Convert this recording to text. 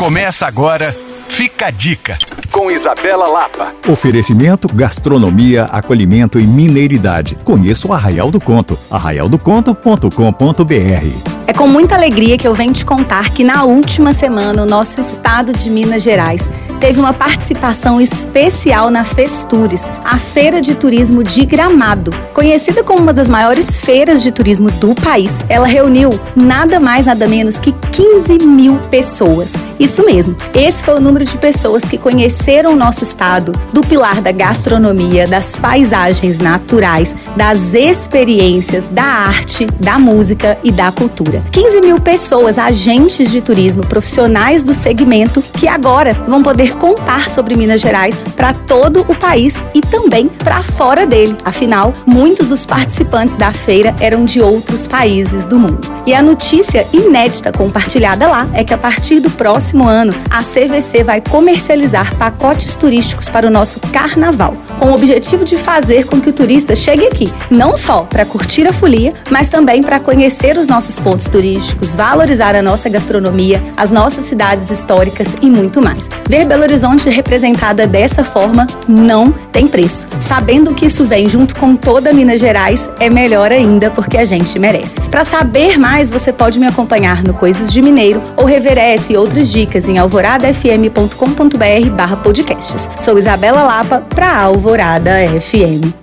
Começa agora, fica a dica, com Isabela Lapa. Oferecimento, gastronomia, acolhimento e mineiridade. Conheça o Arraial do Conto, arraialdoconto.com.br. É com muita alegria que eu venho te contar que na última semana o nosso estado de Minas Gerais teve uma participação especial na Festures, a Feira de Turismo de Gramado. Conhecida como uma das maiores feiras de turismo do país, ela reuniu nada mais nada menos que 15 mil pessoas. Isso mesmo, esse foi o número de pessoas que conheceram o nosso estado do pilar da gastronomia, das paisagens naturais, das experiências, da arte, da música e da cultura. 15 mil pessoas, agentes de turismo, profissionais do segmento, que agora vão poder contar sobre Minas Gerais para todo o país e também para fora dele. Afinal, muitos dos participantes da feira eram de outros países do mundo. E a notícia inédita compartilhada lá é que a partir do próximo ano, a CVC vai comercializar pacotes turísticos para o nosso carnaval, com o objetivo de fazer com que o turista chegue aqui, não só para curtir a folia, mas também para conhecer os nossos pontos turísticos, valorizar a nossa gastronomia, as nossas cidades históricas e muito mais. Ver Belo Horizonte representada dessa forma não tem preço. Sabendo que isso vem junto com toda Minas Gerais, é melhor ainda porque a gente merece. Para saber mais, você pode me acompanhar no Coisas de Mineiro ou reveresse outras dicas em alvoradafm.com.br/podcasts. Sou Isabela Lapa para Alvorada FM.